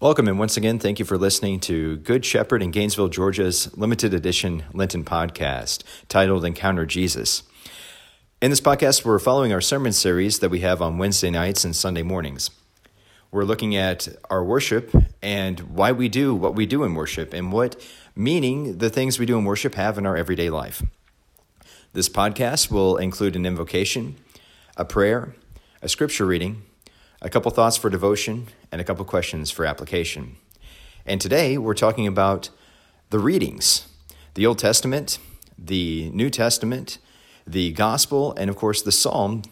Welcome, and once again, thank you for listening to Good Shepherd in Gainesville, Georgia's limited edition Lenten podcast titled Encounter Jesus. In this podcast, we're following our sermon series that we have on Wednesday nights and Sunday mornings. We're looking at our worship and why we do what we do in worship and what meaning the things we do in worship have in our everyday life. This podcast will include an invocation, a prayer, a scripture reading, a couple thoughts for devotion, and a couple questions for application. And today we're talking about the readings the Old Testament, the New Testament, the Gospel, and of course the Psalm,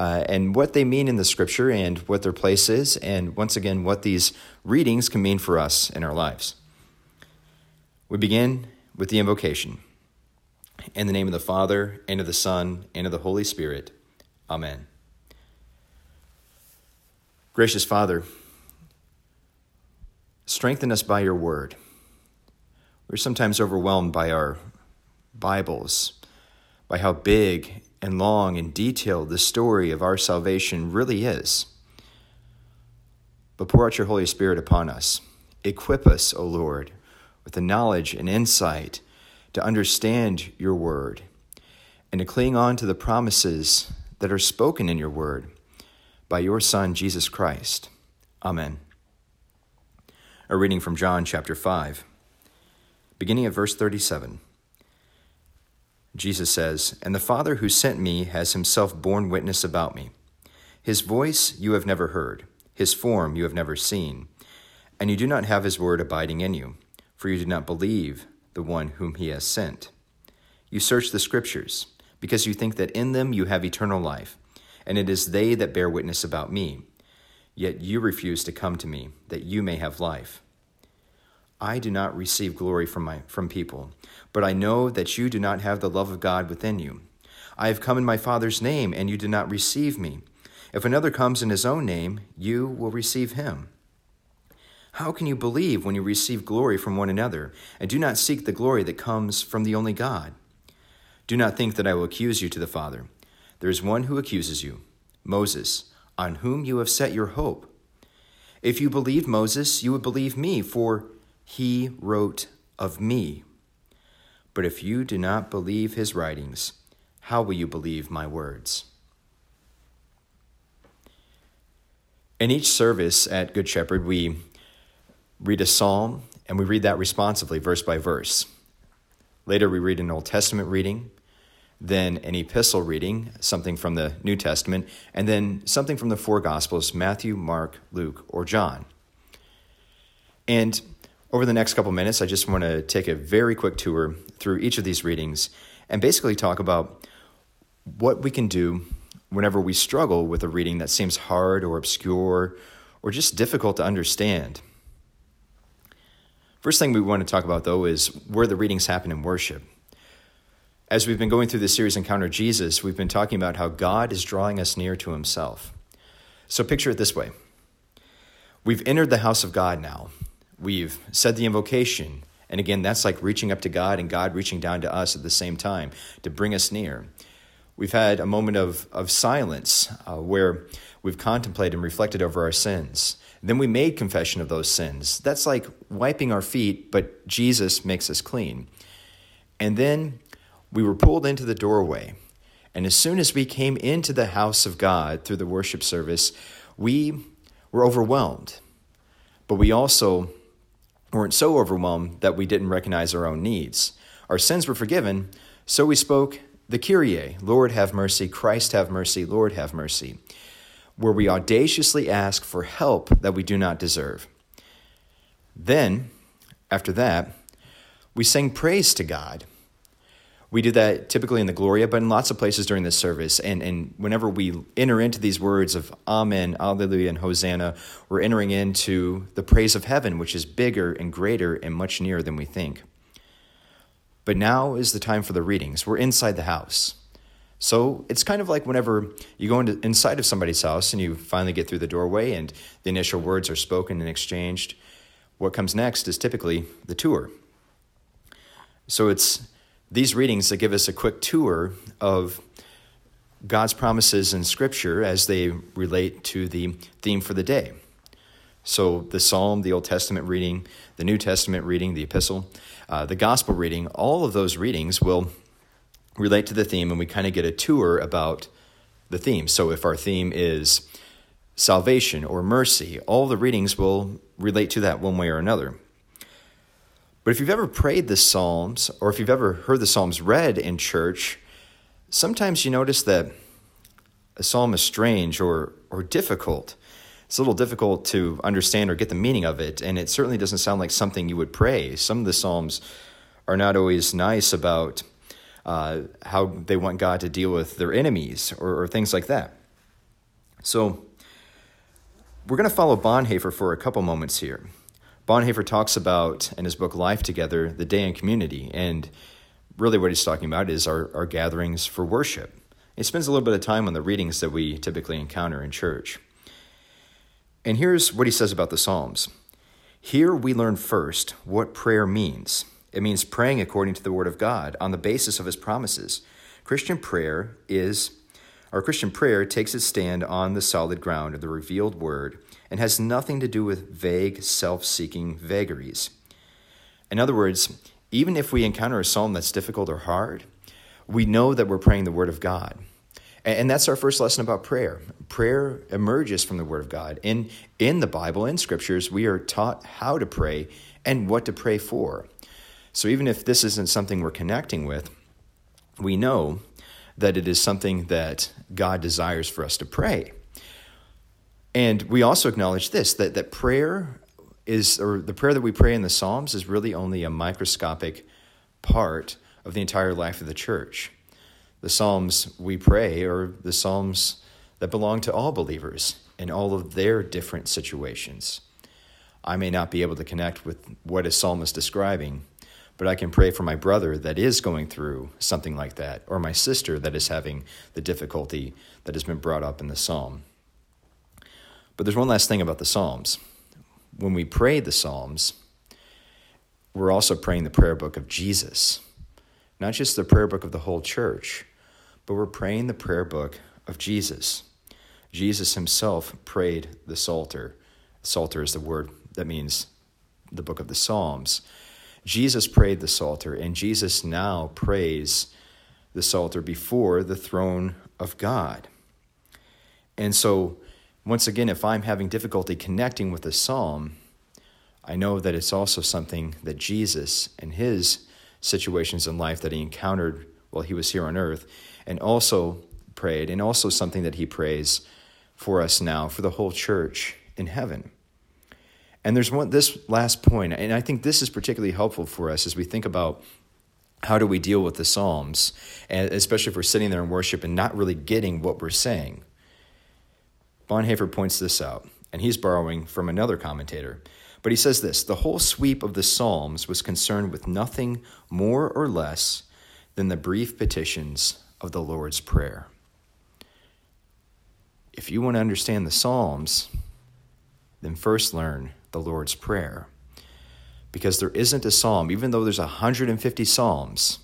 uh, and what they mean in the Scripture and what their place is, and once again, what these readings can mean for us in our lives. We begin with the invocation. In the name of the Father, and of the Son, and of the Holy Spirit. Amen. Gracious Father, strengthen us by your word. We're sometimes overwhelmed by our Bibles, by how big and long and detailed the story of our salvation really is. But pour out your Holy Spirit upon us. Equip us, O Lord, with the knowledge and insight to understand your word and to cling on to the promises that are spoken in your word by your Son, Jesus Christ. Amen. A reading from John chapter 5, beginning at verse 37. Jesus says, And the Father who sent me has himself borne witness about me. His voice you have never heard, his form you have never seen, and you do not have his word abiding in you, for you do not believe the one whom he has sent. You search the Scriptures, because you think that in them you have eternal life and it is they that bear witness about me. Yet you refuse to come to me, that you may have life. I do not receive glory from, my, from people, but I know that you do not have the love of God within you. I have come in my Father's name, and you do not receive me. If another comes in his own name, you will receive him. How can you believe when you receive glory from one another, and do not seek the glory that comes from the only God? Do not think that I will accuse you to the Father. There is one who accuses you, Moses, on whom you have set your hope. If you believed Moses, you would believe me, for he wrote of me. But if you do not believe his writings, how will you believe my words? In each service at Good Shepherd, we read a psalm and we read that responsively, verse by verse. Later, we read an Old Testament reading then an epistle reading, something from the New Testament, and then something from the four Gospels Matthew, Mark, Luke, or John. And over the next couple minutes, I just want to take a very quick tour through each of these readings and basically talk about what we can do whenever we struggle with a reading that seems hard or obscure or just difficult to understand. First thing we want to talk about, though, is where the readings happen in worship. As we've been going through this series, Encounter Jesus, we've been talking about how God is drawing us near to himself. So picture it this way We've entered the house of God now. We've said the invocation. And again, that's like reaching up to God and God reaching down to us at the same time to bring us near. We've had a moment of, of silence uh, where we've contemplated and reflected over our sins. Then we made confession of those sins. That's like wiping our feet, but Jesus makes us clean. And then we were pulled into the doorway. And as soon as we came into the house of God through the worship service, we were overwhelmed. But we also weren't so overwhelmed that we didn't recognize our own needs. Our sins were forgiven, so we spoke the Kyrie, Lord have mercy, Christ have mercy, Lord have mercy, where we audaciously ask for help that we do not deserve. Then, after that, we sang praise to God we do that typically in the Gloria, but in lots of places during this service. And, and whenever we enter into these words of Amen, Alleluia, and Hosanna, we're entering into the praise of heaven, which is bigger and greater and much nearer than we think. But now is the time for the readings. We're inside the house. So it's kind of like whenever you go into, inside of somebody's house and you finally get through the doorway and the initial words are spoken and exchanged. What comes next is typically the tour. So it's these readings that give us a quick tour of God's promises in Scripture as they relate to the theme for the day. So the Psalm, the Old Testament reading, the New Testament reading, the Epistle, uh, the Gospel reading, all of those readings will relate to the theme, and we kind of get a tour about the theme. So if our theme is salvation or mercy, all the readings will relate to that one way or another. But if you've ever prayed the Psalms, or if you've ever heard the Psalms read in church, sometimes you notice that a psalm is strange or, or difficult. It's a little difficult to understand or get the meaning of it, and it certainly doesn't sound like something you would pray. Some of the Psalms are not always nice about uh, how they want God to deal with their enemies or, or things like that. So, we're going to follow Bonhoeffer for a couple moments here. Bonhoeffer talks about, in his book Life Together, the day in community. And really, what he's talking about is our, our gatherings for worship. He spends a little bit of time on the readings that we typically encounter in church. And here's what he says about the Psalms Here we learn first what prayer means. It means praying according to the Word of God on the basis of His promises. Christian prayer is, our Christian prayer takes its stand on the solid ground of the revealed Word and has nothing to do with vague, self seeking vagaries. In other words, even if we encounter a psalm that's difficult or hard, we know that we're praying the Word of God. And that's our first lesson about prayer. Prayer emerges from the Word of God. In, in the Bible, in scriptures, we are taught how to pray and what to pray for. So even if this isn't something we're connecting with, we know that it is something that God desires for us to pray. And we also acknowledge this that, that prayer is, or the prayer that we pray in the Psalms is really only a microscopic part of the entire life of the church. The Psalms we pray are the Psalms that belong to all believers in all of their different situations. I may not be able to connect with what a psalm is describing, but I can pray for my brother that is going through something like that, or my sister that is having the difficulty that has been brought up in the psalm. But there's one last thing about the Psalms. When we pray the Psalms, we're also praying the prayer book of Jesus, not just the prayer book of the whole church, but we're praying the prayer book of Jesus. Jesus himself prayed the Psalter. Psalter is the word that means the book of the Psalms. Jesus prayed the Psalter, and Jesus now prays the Psalter before the throne of God. And so, once again, if I'm having difficulty connecting with a psalm, I know that it's also something that Jesus and his situations in life that he encountered while he was here on earth, and also prayed, and also something that he prays for us now, for the whole church in heaven. And there's one this last point, and I think this is particularly helpful for us as we think about how do we deal with the Psalms, and especially if we're sitting there in worship and not really getting what we're saying. Bonhoeffer points this out, and he's borrowing from another commentator. But he says this the whole sweep of the Psalms was concerned with nothing more or less than the brief petitions of the Lord's Prayer. If you want to understand the Psalms, then first learn the Lord's Prayer. Because there isn't a psalm, even though there's 150 psalms,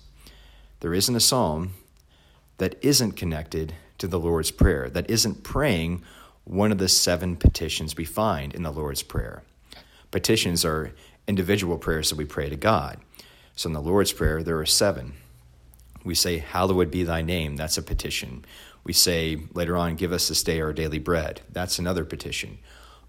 there isn't a psalm that isn't connected to the Lord's Prayer, that isn't praying one of the seven petitions we find in the Lord's Prayer. Petitions are individual prayers that we pray to God. So in the Lord's Prayer, there are seven. We say, Hallowed be thy name. That's a petition. We say later on, Give us this day our daily bread. That's another petition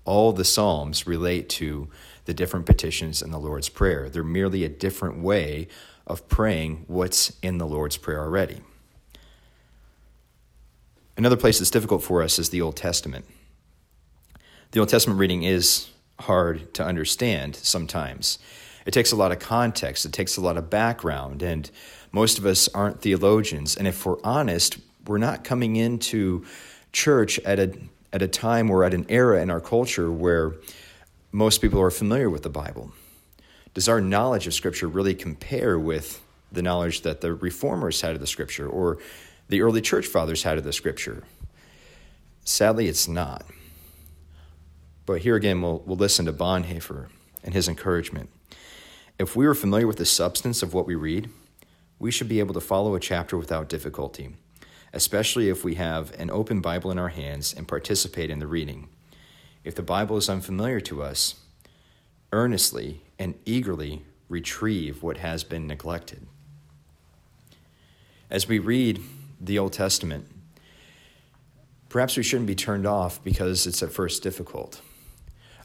all the Psalms relate to the different petitions in the Lord's Prayer. They're merely a different way of praying what's in the Lord's Prayer already. Another place that's difficult for us is the Old Testament. The Old Testament reading is hard to understand sometimes. It takes a lot of context, it takes a lot of background, and most of us aren't theologians. And if we're honest, we're not coming into church at a at a time or at an era in our culture where most people are familiar with the Bible? Does our knowledge of Scripture really compare with the knowledge that the reformers had of the Scripture or the early church fathers had of the Scripture? Sadly, it's not. But here again, we'll, we'll listen to Bonhoeffer and his encouragement. If we are familiar with the substance of what we read, we should be able to follow a chapter without difficulty especially if we have an open Bible in our hands and participate in the reading. if the Bible is unfamiliar to us, earnestly and eagerly retrieve what has been neglected. As we read the Old Testament, perhaps we shouldn't be turned off because it's at first difficult.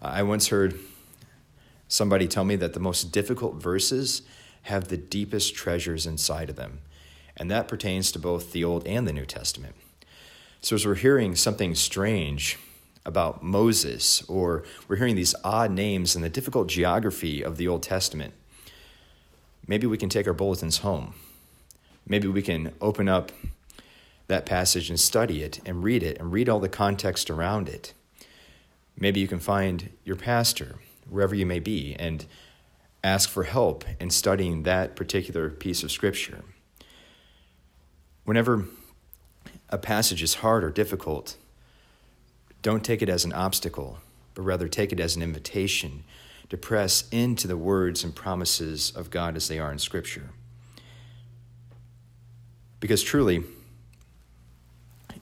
I once heard somebody tell me that the most difficult verses have the deepest treasures inside of them, and that pertains to both the Old and the New Testament. So, as we're hearing something strange about Moses, or we're hearing these odd names and the difficult geography of the Old Testament, maybe we can take our bulletins home. Maybe we can open up that passage and study it and read it and read all the context around it. Maybe you can find your pastor, wherever you may be, and ask for help in studying that particular piece of scripture. Whenever a passage is hard or difficult, don't take it as an obstacle, but rather take it as an invitation to press into the words and promises of God as they are in Scripture. Because truly,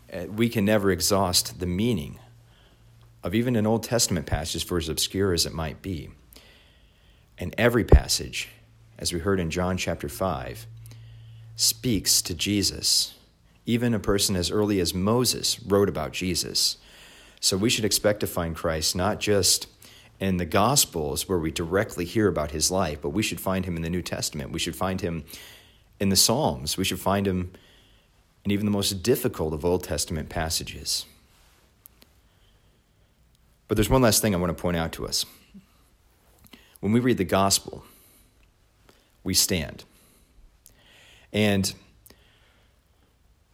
eh, we can never exhaust the meaning of even an Old Testament passage, for as obscure as it might be. And every passage, as we heard in John chapter 5, speaks to Jesus. Even a person as early as Moses wrote about Jesus. So we should expect to find Christ not just in the Gospels where we directly hear about his life, but we should find him in the New Testament. We should find him in the Psalms. We should find him in even the most difficult of Old Testament passages. But there's one last thing I want to point out to us. When we read the Gospel, we stand. And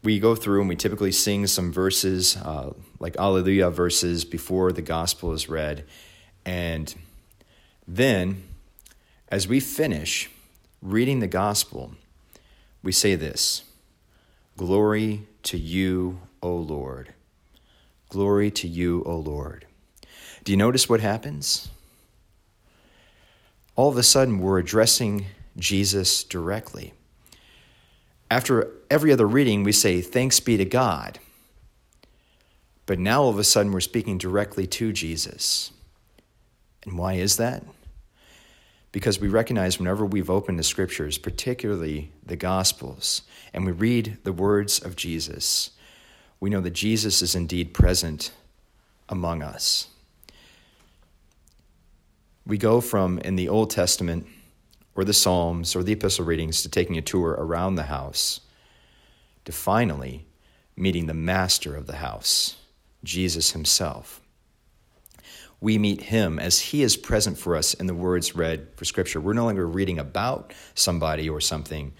we go through and we typically sing some verses, uh, like Alleluia verses, before the gospel is read. And then, as we finish reading the gospel, we say this Glory to you, O Lord. Glory to you, O Lord. Do you notice what happens? All of a sudden, we're addressing Jesus directly. After every other reading, we say, Thanks be to God. But now all of a sudden, we're speaking directly to Jesus. And why is that? Because we recognize whenever we've opened the scriptures, particularly the Gospels, and we read the words of Jesus, we know that Jesus is indeed present among us. We go from in the Old Testament or the Psalms or the epistle readings to taking a tour around the house to finally meeting the master of the house, Jesus himself. We meet him as he is present for us in the words read for Scripture. We're no longer reading about somebody or something,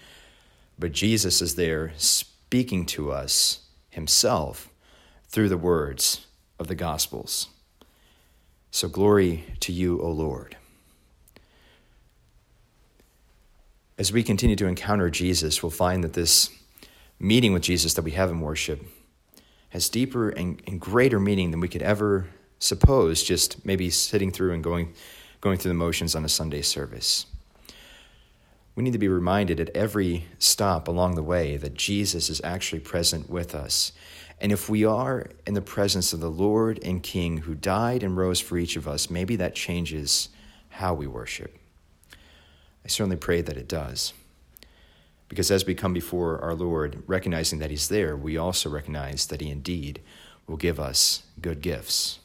but Jesus is there speaking to us himself through the words of the Gospels. So, glory to you, O Lord. As we continue to encounter Jesus, we'll find that this meeting with Jesus that we have in worship has deeper and, and greater meaning than we could ever suppose just maybe sitting through and going, going through the motions on a Sunday service. We need to be reminded at every stop along the way that Jesus is actually present with us. And if we are in the presence of the Lord and King who died and rose for each of us, maybe that changes how we worship. Certainly pray that it does. Because as we come before our Lord, recognizing that He's there, we also recognize that He indeed will give us good gifts.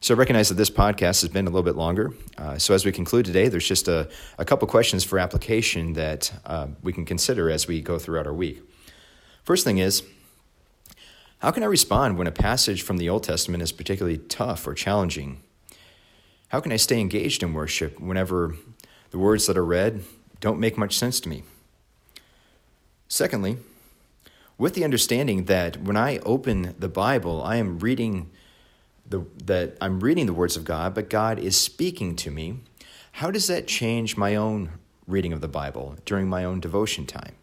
So I recognize that this podcast has been a little bit longer. Uh, so as we conclude today, there's just a, a couple questions for application that uh, we can consider as we go throughout our week. First thing is, how can I respond when a passage from the Old Testament is particularly tough or challenging? How can I stay engaged in worship whenever the words that are read don't make much sense to me. Secondly, with the understanding that when I open the Bible, I am reading the, that I'm reading the words of God, but God is speaking to me. How does that change my own reading of the Bible during my own devotion time?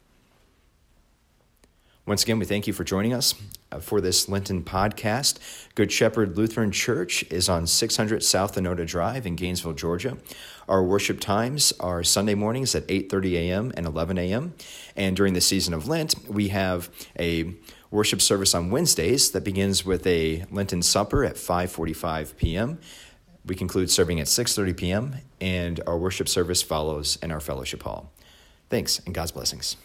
Once again, we thank you for joining us uh, for this Lenten podcast. Good Shepherd Lutheran Church is on 600 South Enota Drive in Gainesville, Georgia. Our worship times are Sunday mornings at 8:30 a.m. and 11 a.m. And during the season of Lent, we have a worship service on Wednesdays that begins with a Lenten supper at 5:45 p.m. We conclude serving at 6:30 p.m. and our worship service follows in our fellowship hall. Thanks and God's blessings.